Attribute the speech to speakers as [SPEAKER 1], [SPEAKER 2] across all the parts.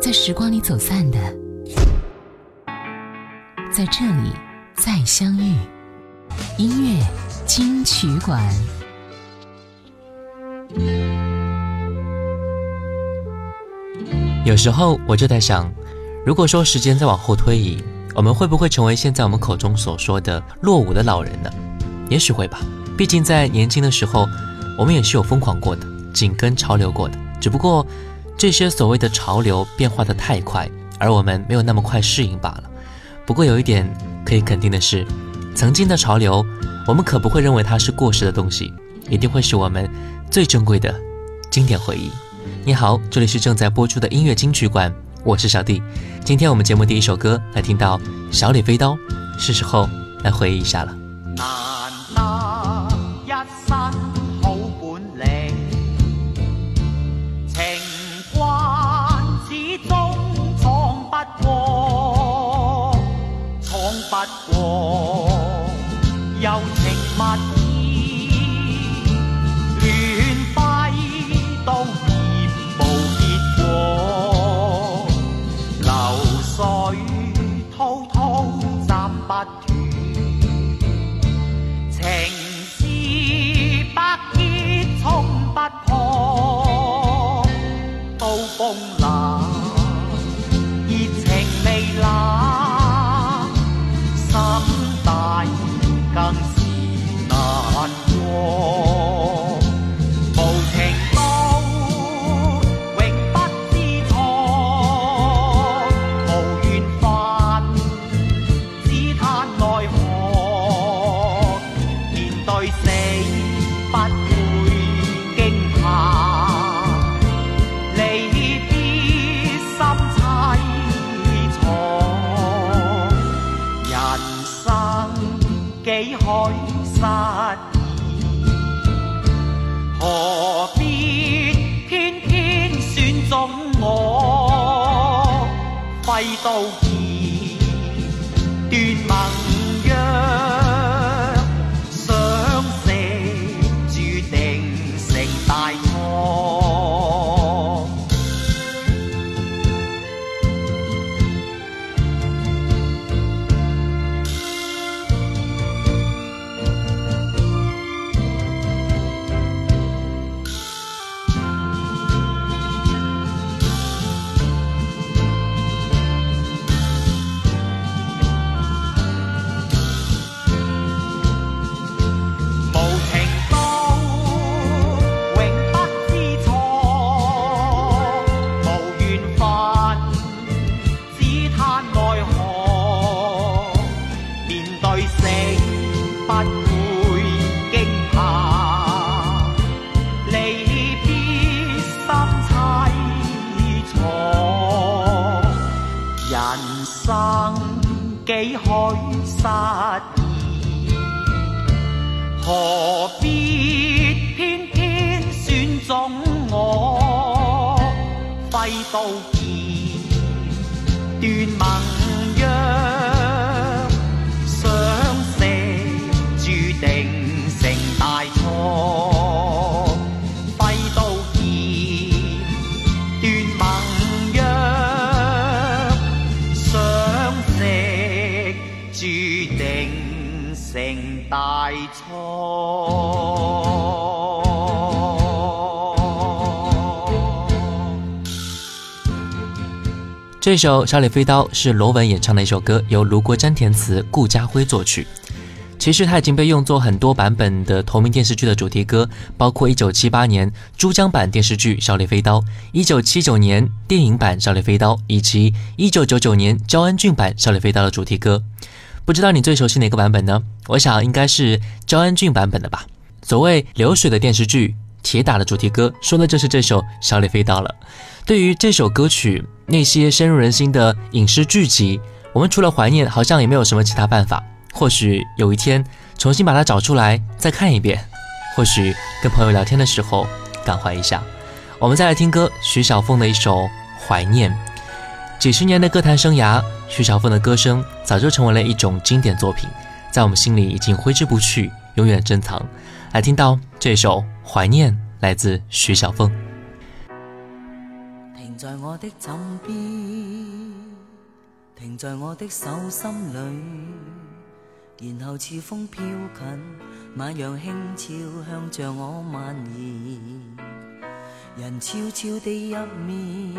[SPEAKER 1] 在时光里走散的，在这里再相遇。音乐金曲馆。
[SPEAKER 2] 有时候我就在想，如果说时间再往后推移，我们会不会成为现在我们口中所说的落伍的老人呢？也许会吧。毕竟在年轻的时候，我们也是有疯狂过的，紧跟潮流过的。只不过这些所谓的潮流变化的太快，而我们没有那么快适应罢了。不过有一点可以肯定的是，曾经的潮流，我们可不会认为它是过时的东西，一定会是我们最珍贵的经典回忆。你好，这里是正在播出的音乐金曲馆，我是小弟。今天我们节目第一首歌来听到《小李飞刀》，是时候来回忆一下了。
[SPEAKER 3] 流水滔滔斩不断。情丝百结冲不破，刀锋大錯。
[SPEAKER 2] 这首《小李飞刀》是罗文演唱的一首歌，由卢国沾填词，顾家辉作曲。其实它已经被用作很多版本的同名电视剧的主题歌，包括1978年珠江版电视剧《小李飞刀》，1979年电影版《小李飞刀》，以及1999年焦恩俊版《小李飞刀》的主题歌。不知道你最熟悉哪个版本呢？我想应该是焦恩俊版本的吧。所谓流水的电视剧，铁打的主题歌，说的就是这首《小李飞刀》了。对于这首歌曲，那些深入人心的影视剧集，我们除了怀念，好像也没有什么其他办法。或许有一天重新把它找出来再看一遍，或许跟朋友聊天的时候感怀一下。我们再来听歌，徐小凤的一首《怀念》。几十年的歌坛生涯，徐小凤的歌声早就成为了一种经典作品，在我们心里已经挥之不去，永远珍藏。来听到这首《怀念》，来自徐小凤。
[SPEAKER 4] 停在我的枕边，停在我的手心里，然后似风飘近，晚阳轻悄向着我蔓延。人悄悄地入眠，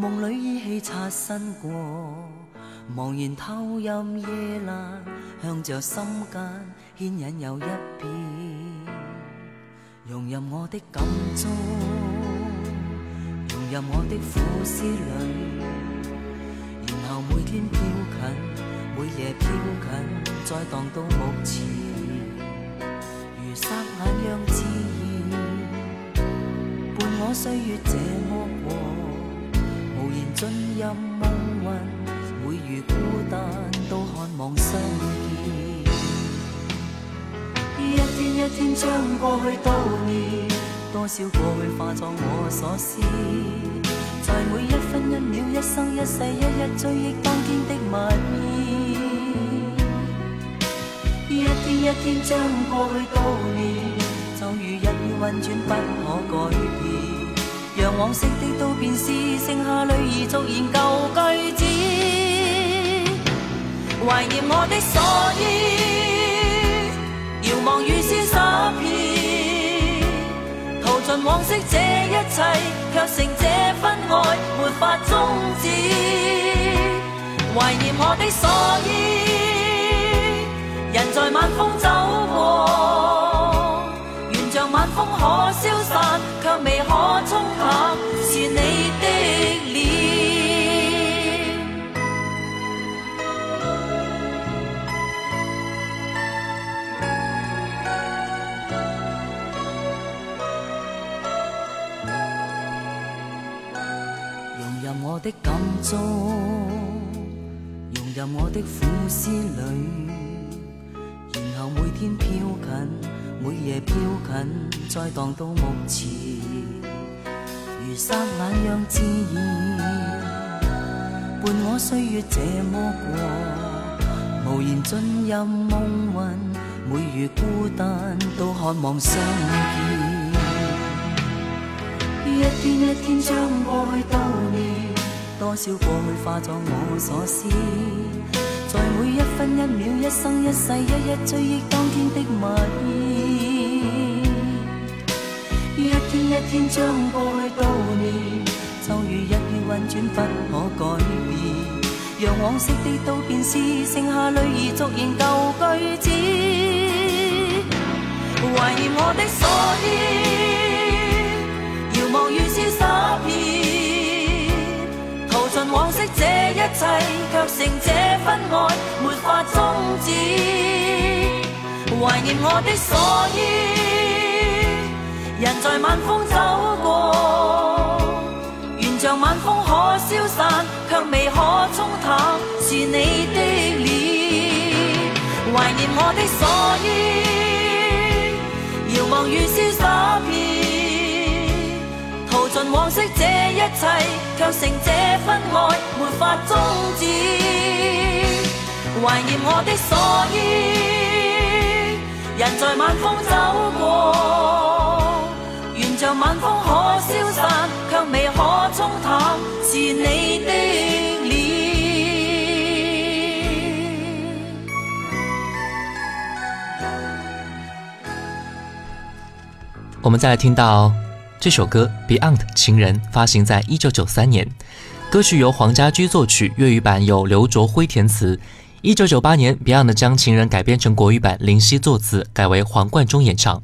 [SPEAKER 4] 梦里依稀擦身过，茫然透入夜阑，向着心间牵引又一遍，融入我的感中。入我的苦思里，然后每天飘近，每夜飘近，再荡到目前，如霎眼样自然，伴我岁月这么过，进入梦魂，每如孤单都渴望相见。一天一天将过去悼念。多少过去化作我所思，在每一分一秒、一生一世、一一追忆当天的晚意。一天一天将过去悼念，就如日月运转不可改变。让往昔的都变是剩下泪儿逐言旧句子，怀念我的所依，遥望雨丝洒遍。尽往昔这一切，却成这份爱没法终止。怀念我的所依，人在晚风走过，晚风可消散，却未可冲淡，是你的脸。融入我的感中，融入我的苦思里，然后每天飘近，每夜飘近，再荡到目前，如霎眼样自然，伴我岁月这么过，无言进入梦魂，每如孤单都渴望相见，一天一天将过去悼念。多少过去化作我所思，分一秒、一生一世，一一追忆当天的蜜意。一天一天将过去悼念，就如日月运转不可改变。让往昔的都变是剩下泪儿逐言旧句子，怀念我的所依，一切，却成这份爱没法终止。怀念我的所依，人在晚风走过，愿像晚风可消散，却未可冲淡，是你的脸。怀念我的所依，遥望雨丝洒，淘尽往昔这一切。却成这份爱没法终止，怀念我的所依，人在晚风走过，愿像晚风可消散，却未可冲淡，是你的脸。
[SPEAKER 2] 我们再来听到。这首歌《Beyond 情人》发行在一九九三年，歌曲由黄家驹作曲，粤语版由刘卓辉填词。一九九八年，Beyond 将《情人》改编成国语版，林夕作词，改为黄贯中演唱。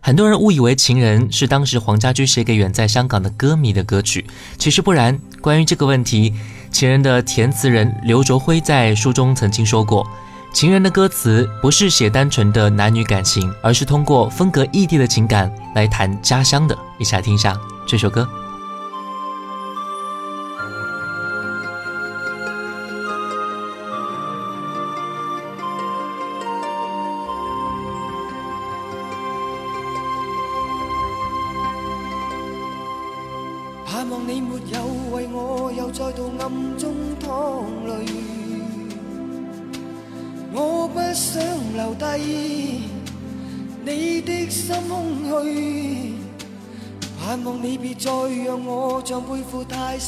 [SPEAKER 2] 很多人误以为《情人》是当时黄家驹写给远在香港的歌迷的歌曲，其实不然。关于这个问题，《情人》的填词人刘卓辉在书中曾经说过。情人的歌词不是写单纯的男女感情，而是通过分隔异地的情感来谈家乡的。一起来听一下这首歌。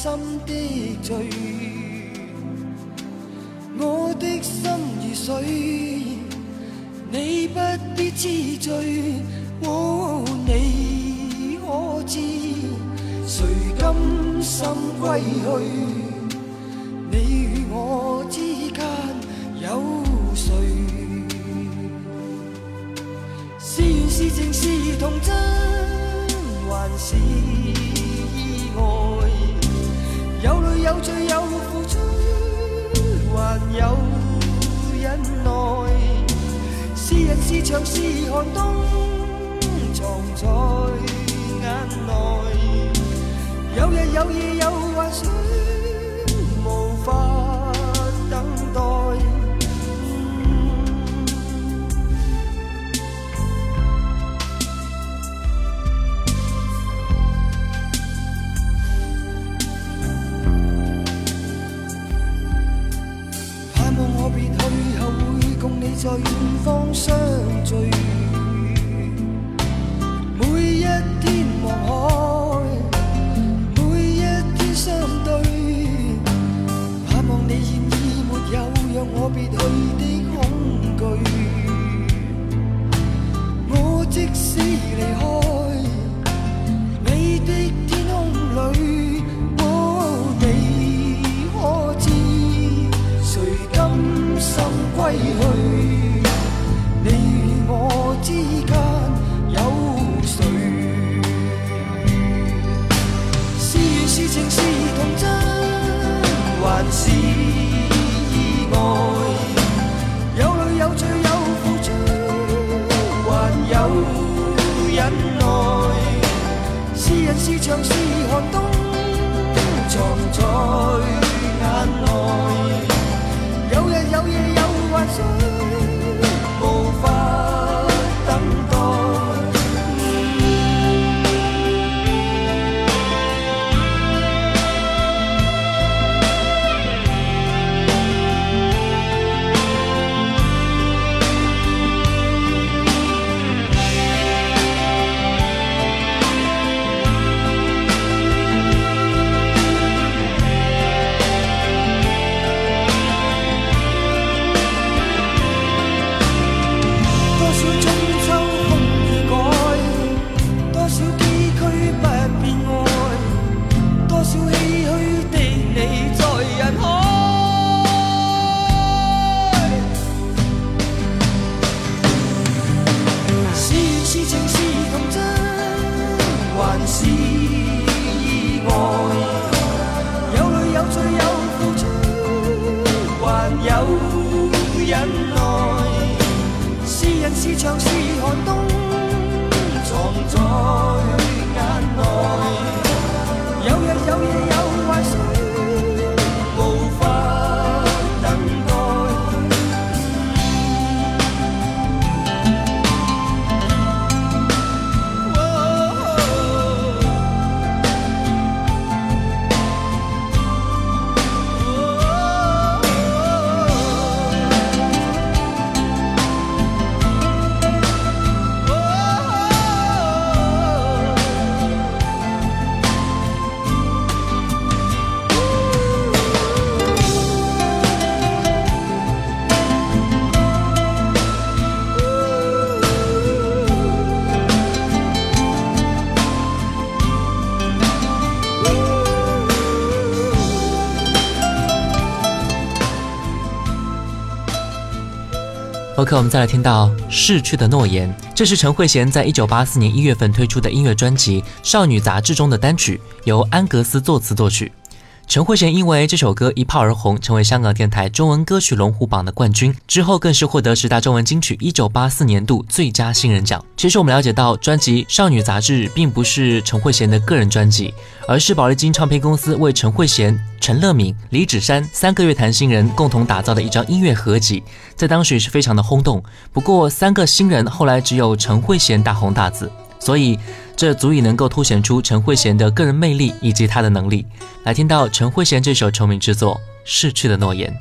[SPEAKER 5] 心的罪。我的心如水，你不必知罪。哦，你可知谁甘心归去？你与我之间有谁？是缘是情是童真，还是有罪有付出，还有忍耐。是人是墙是寒冬，藏在眼内。有日有夜有幻想，到远方像是寒冬，藏在眼内。有日有夜有幻想，人是
[SPEAKER 2] 我们再来听到《逝去的诺言》，这是陈慧娴在一九八四年一月份推出的音乐专辑《少女杂志》中的单曲，由安格斯作词作曲。陈慧娴因为这首歌一炮而红，成为香港电台中文歌曲龙虎榜的冠军，之后更是获得十大中文金曲一九八四年度最佳新人奖。其实我们了解到，专辑《少女杂志》并不是陈慧娴的个人专辑，而是宝丽金唱片公司为陈慧娴、陈乐敏、李芷珊三个乐坛新人共同打造的一张音乐合集，在当时也是非常的轰动。不过，三个新人后来只有陈慧娴大红大紫。所以，这足以能够凸显出陈慧娴的个人魅力以及她的能力。来听到陈慧娴这首成名之作《逝去的诺言》。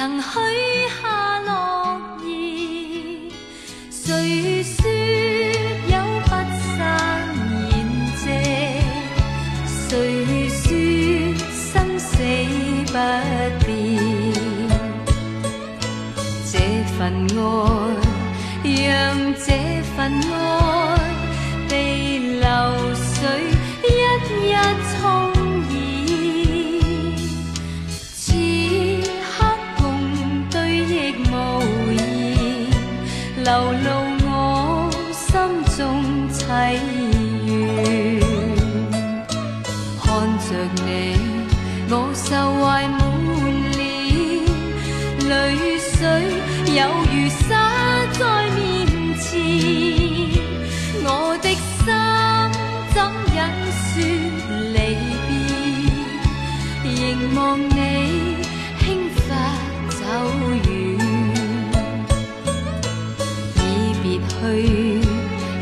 [SPEAKER 6] 曾许下诺言，谁说有不散筵席？谁说生死不变？这份爱，让这份爱望你轻发走远。已别去，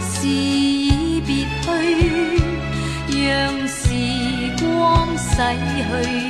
[SPEAKER 6] 是已别去，让时光逝去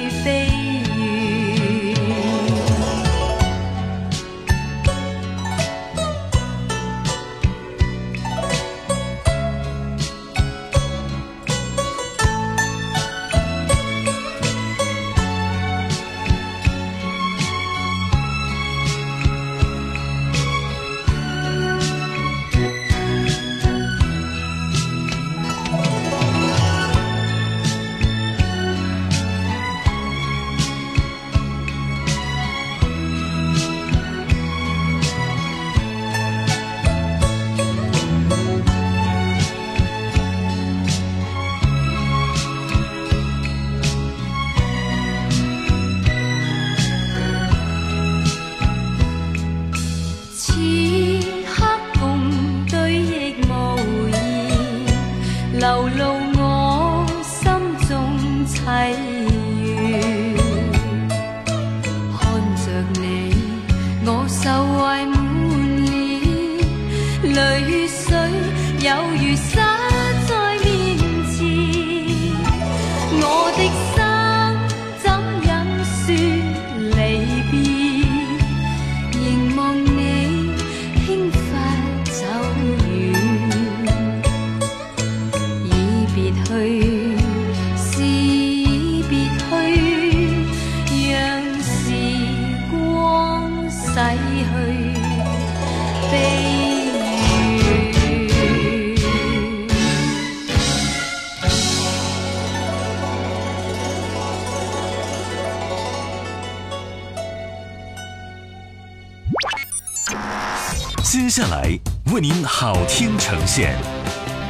[SPEAKER 7] 为您好听呈现，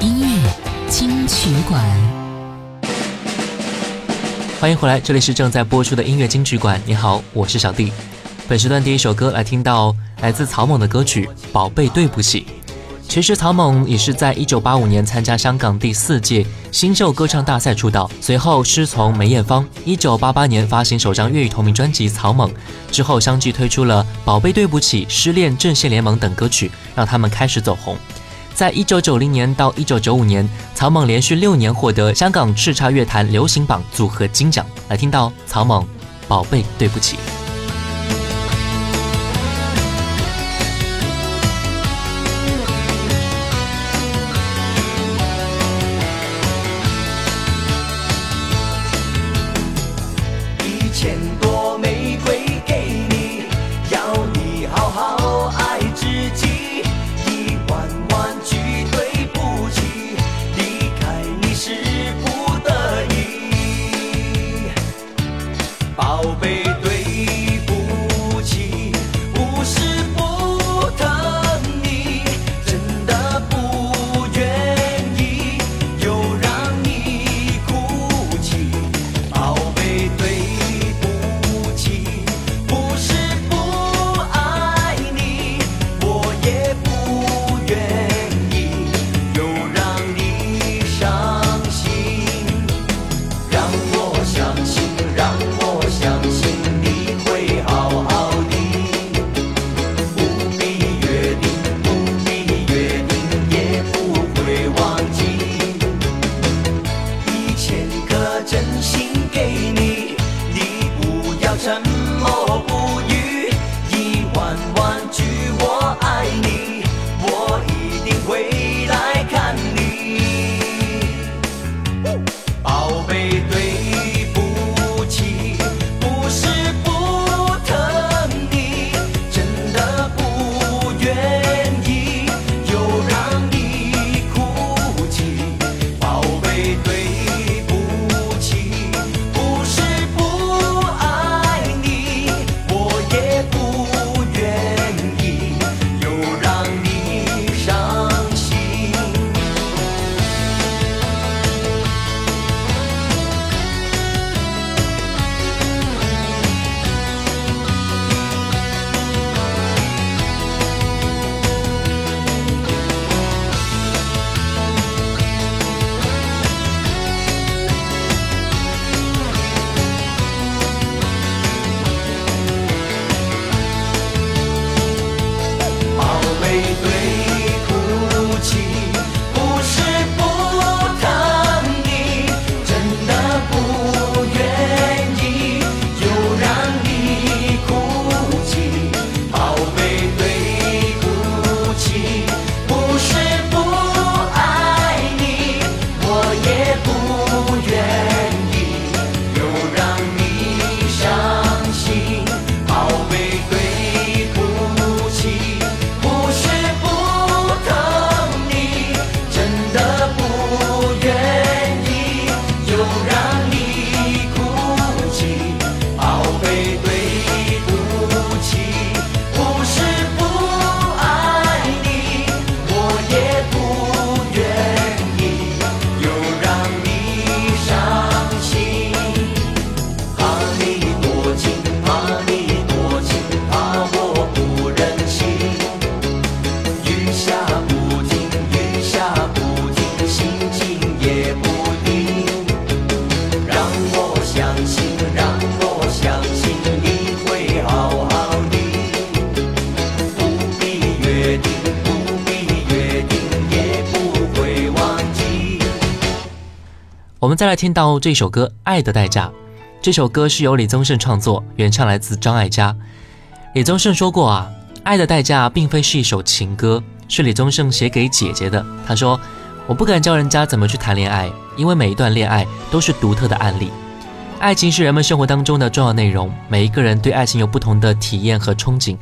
[SPEAKER 1] 音乐金曲馆，
[SPEAKER 2] 欢迎回来，这里是正在播出的音乐金曲馆。你好，我是小弟。本时段第一首歌来听到来自草蜢的歌曲《宝贝对不起》。其实曹猛也是在一九八五年参加香港第四届新秀歌唱大赛出道，随后师从梅艳芳。一九八八年发行首张粤语同名专辑《曹猛》，之后相继推出了《宝贝对不起》《失恋阵线联盟》等歌曲，让他们开始走红。在一九九零年到一九九五年，曹猛连续六年获得香港叱咤乐坛流行榜组合金奖。来听到曹猛《宝贝对不起》。来听到这首歌《爱的代价》。这首歌是由李宗盛创作，原唱来自张艾嘉。李宗盛说过啊，《爱的代价》并非是一首情歌，是李宗盛写给姐姐的。他说：“我不敢教人家怎么去谈恋爱，因为每一段恋爱都是独特的案例。爱情是人们生活当中的重要内容，每一个人对爱情有不同的体验和憧憬。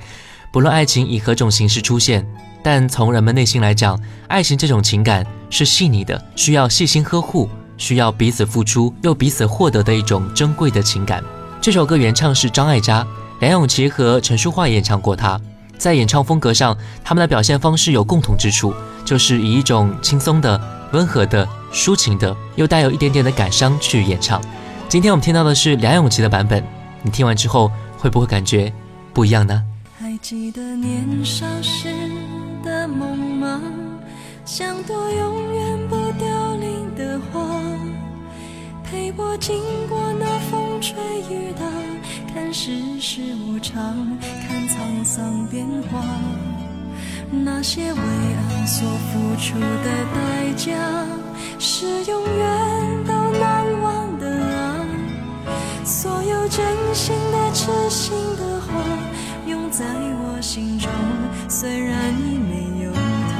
[SPEAKER 2] 不论爱情以何种形式出现，但从人们内心来讲，爱情这种情感是细腻的，需要细心呵护。”需要彼此付出又彼此获得的一种珍贵的情感。这首歌原唱是张艾嘉，梁咏琪和陈淑桦演唱过它。在演唱风格上，他们的表现方式有共同之处，就是以一种轻松的、温和的、抒情的，又带有一点点的感伤去演唱。今天我们听到的是梁咏琪的版本，你听完之后会不会感觉不一样呢？
[SPEAKER 8] 还记得年少时的梦吗？想多永远不。陪我经过那风吹雨打，看世事无常，看沧桑变化。那些为爱所付出的代价，是永远都难忘的啊！所有真心的、痴心的话，永在我心中，虽然已没有他。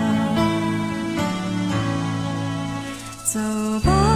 [SPEAKER 8] 走吧。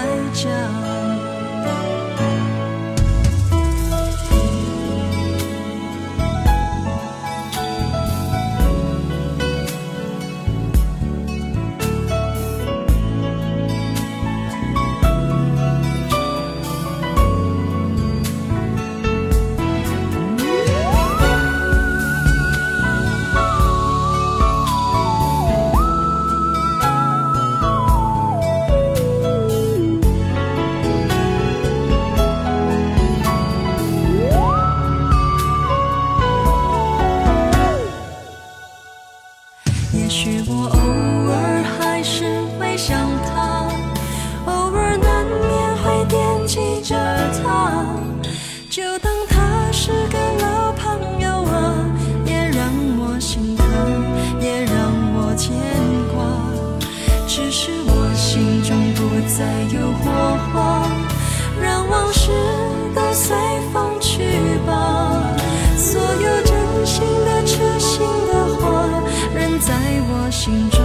[SPEAKER 8] 心中。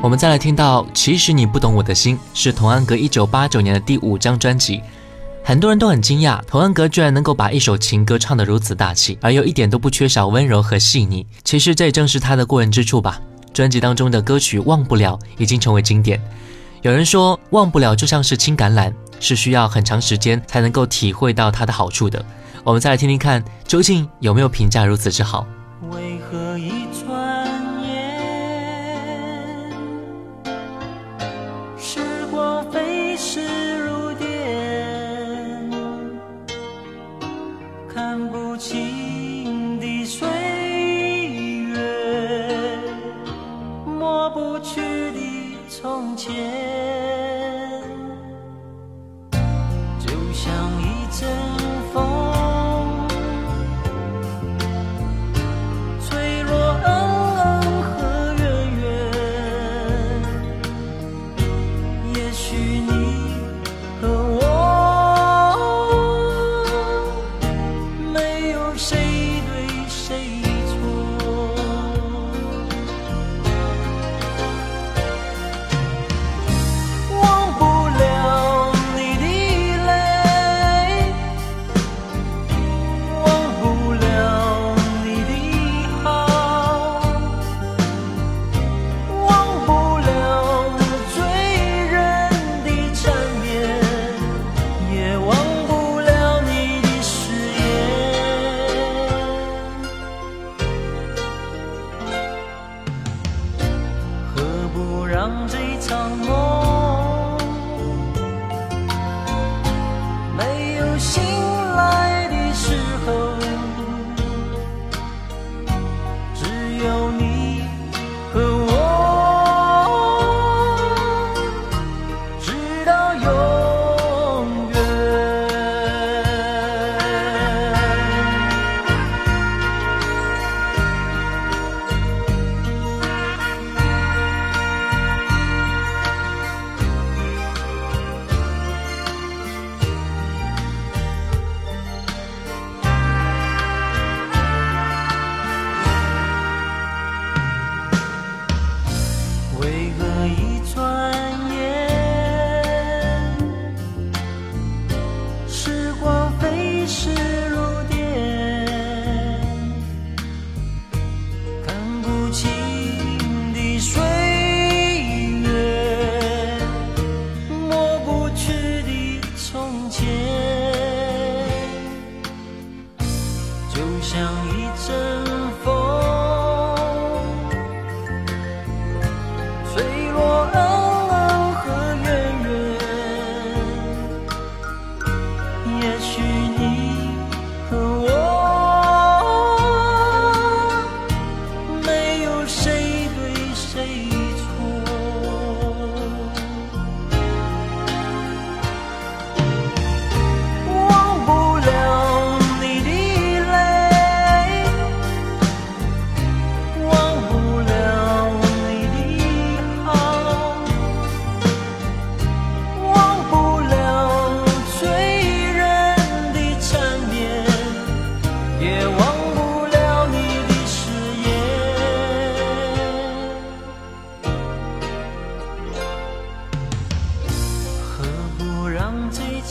[SPEAKER 2] 我们再来听到，其实你不懂我的心，是童安格一九八九年的第五张专辑。很多人都很惊讶，童安格居然能够把一首情歌唱得如此大气，而又一点都不缺少温柔和细腻。其实这也正是他的过人之处吧。专辑当中的歌曲《忘不了》已经成为经典。有人说，忘不了就像是青橄榄，是需要很长时间才能够体会到它的好处的。我们再来听听看，究竟有没有评价如此之好？
[SPEAKER 3] 为何一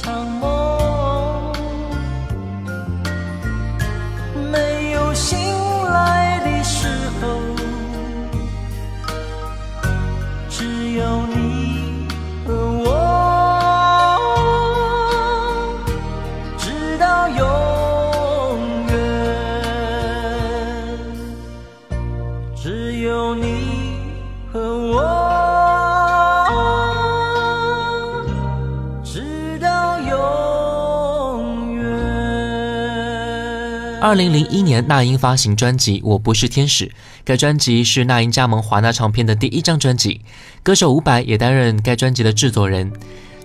[SPEAKER 9] 这场梦
[SPEAKER 2] 二零零一年，那英发行专辑《我不是天使》，该专辑是那英加盟华纳唱片的第一张专辑，歌手伍佰也担任该专辑的制作人。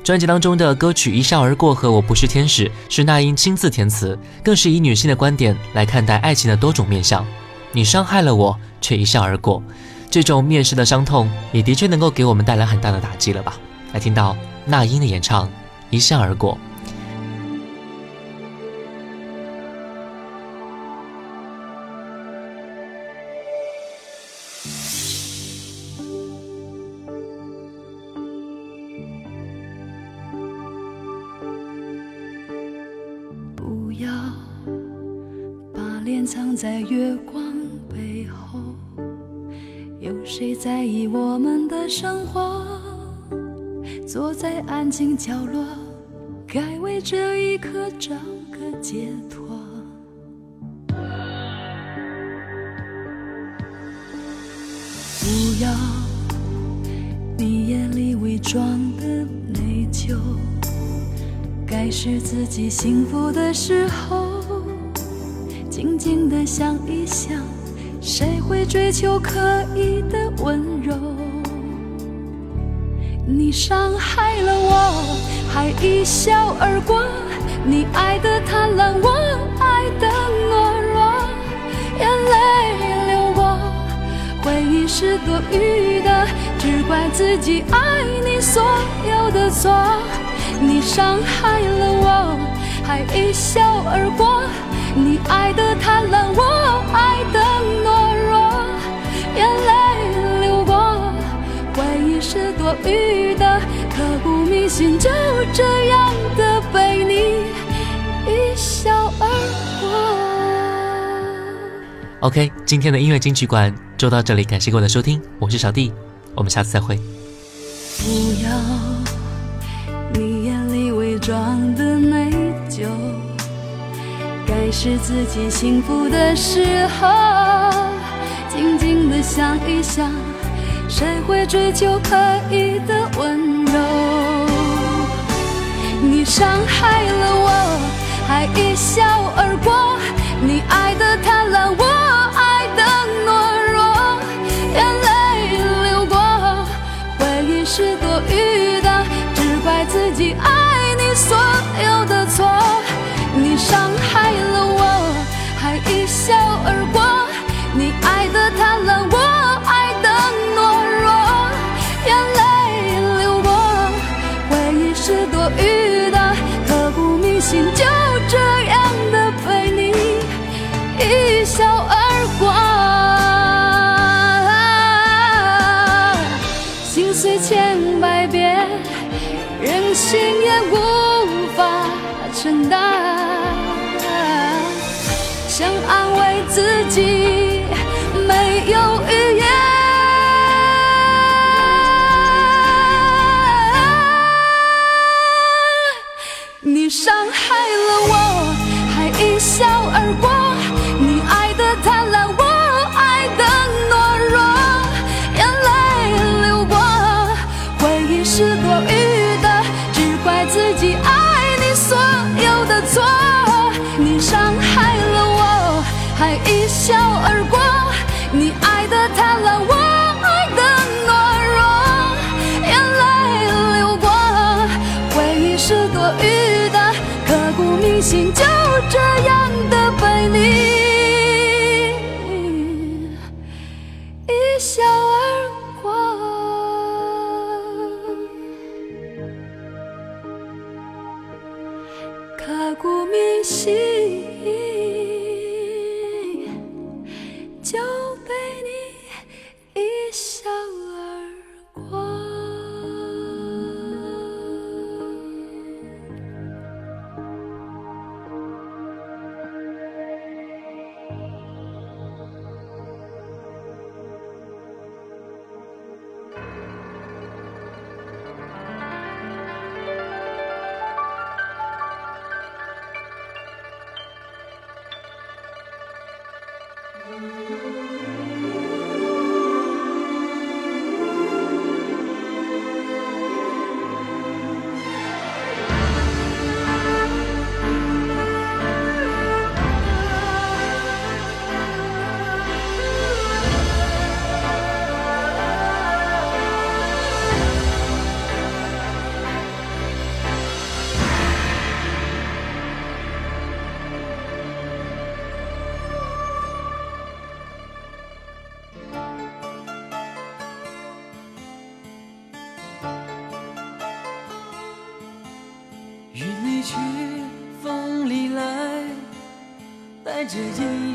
[SPEAKER 2] 专辑当中的歌曲《一笑而过》和《我不是天使》是那英亲自填词，更是以女性的观点来看待爱情的多种面相。你伤害了我，却一笑而过，这种蔑视的伤痛，也的确能够给我们带来很大的打击了吧？来听到那英的演唱《一笑而过》。
[SPEAKER 8] 脸藏在月光背后，有谁在意我们的生活？坐在安静角落，该为这一刻找个解脱。不要你眼里伪装的内疚。该是自己幸福的时候，静静的想一想，谁会追求刻意的温柔？
[SPEAKER 6] 你伤害了我，还一笑而过。你爱的贪婪，我爱的懦弱，眼泪流过，回忆是多余的，只怪自己爱你所有的错。你伤害了我，还一笑而过。你爱的贪婪，我爱的懦弱，眼泪流过，回忆是多余的，刻骨铭心，就这样的被你一笑而过。
[SPEAKER 2] OK，今天的音乐金曲馆就到这里，感谢各位的收听，我是小弟，我们下次再会。
[SPEAKER 6] 不要你眼里伪装的内疚，该是自己幸福的时候，静静的想一想，谁会追求刻意的温柔？你伤害了我，还一笑而过，你爱的贪婪我，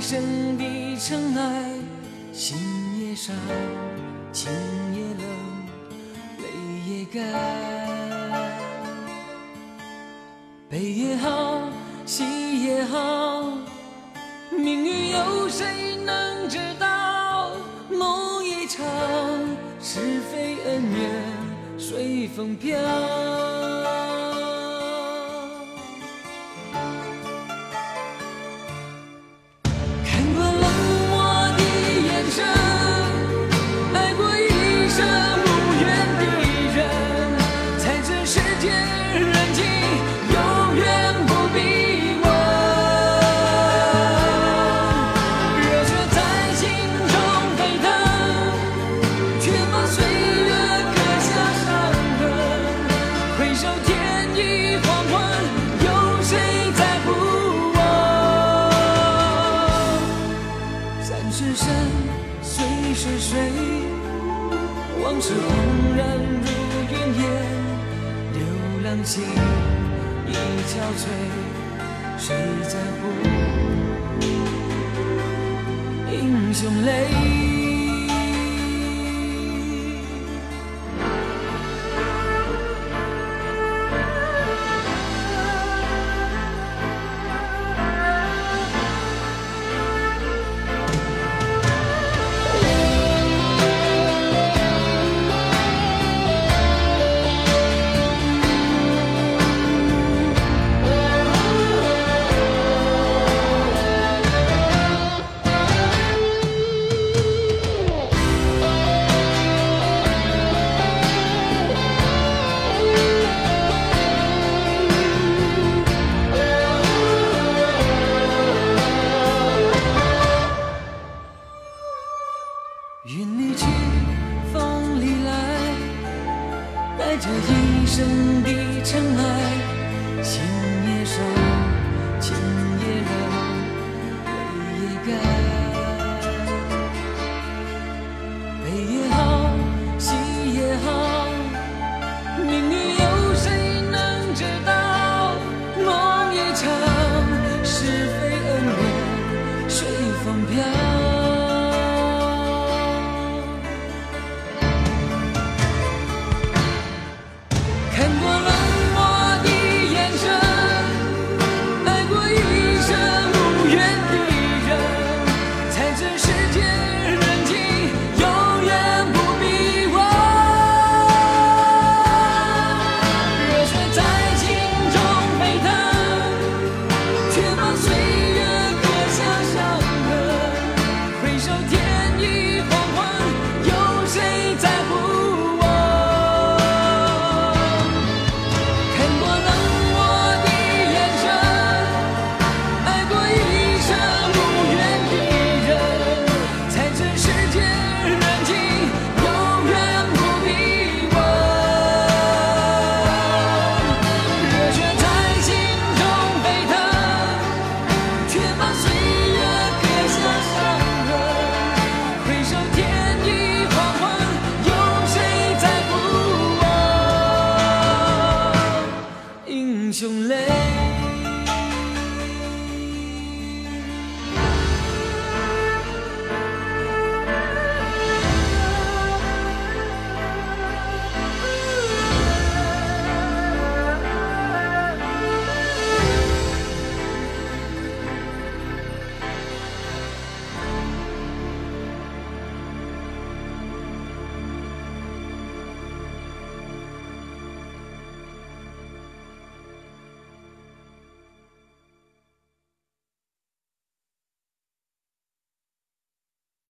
[SPEAKER 10] 生的尘埃。心也伤，情也冷，泪也干。悲也好，喜也好，命运有谁能知道？梦一场，是非恩怨随风飘。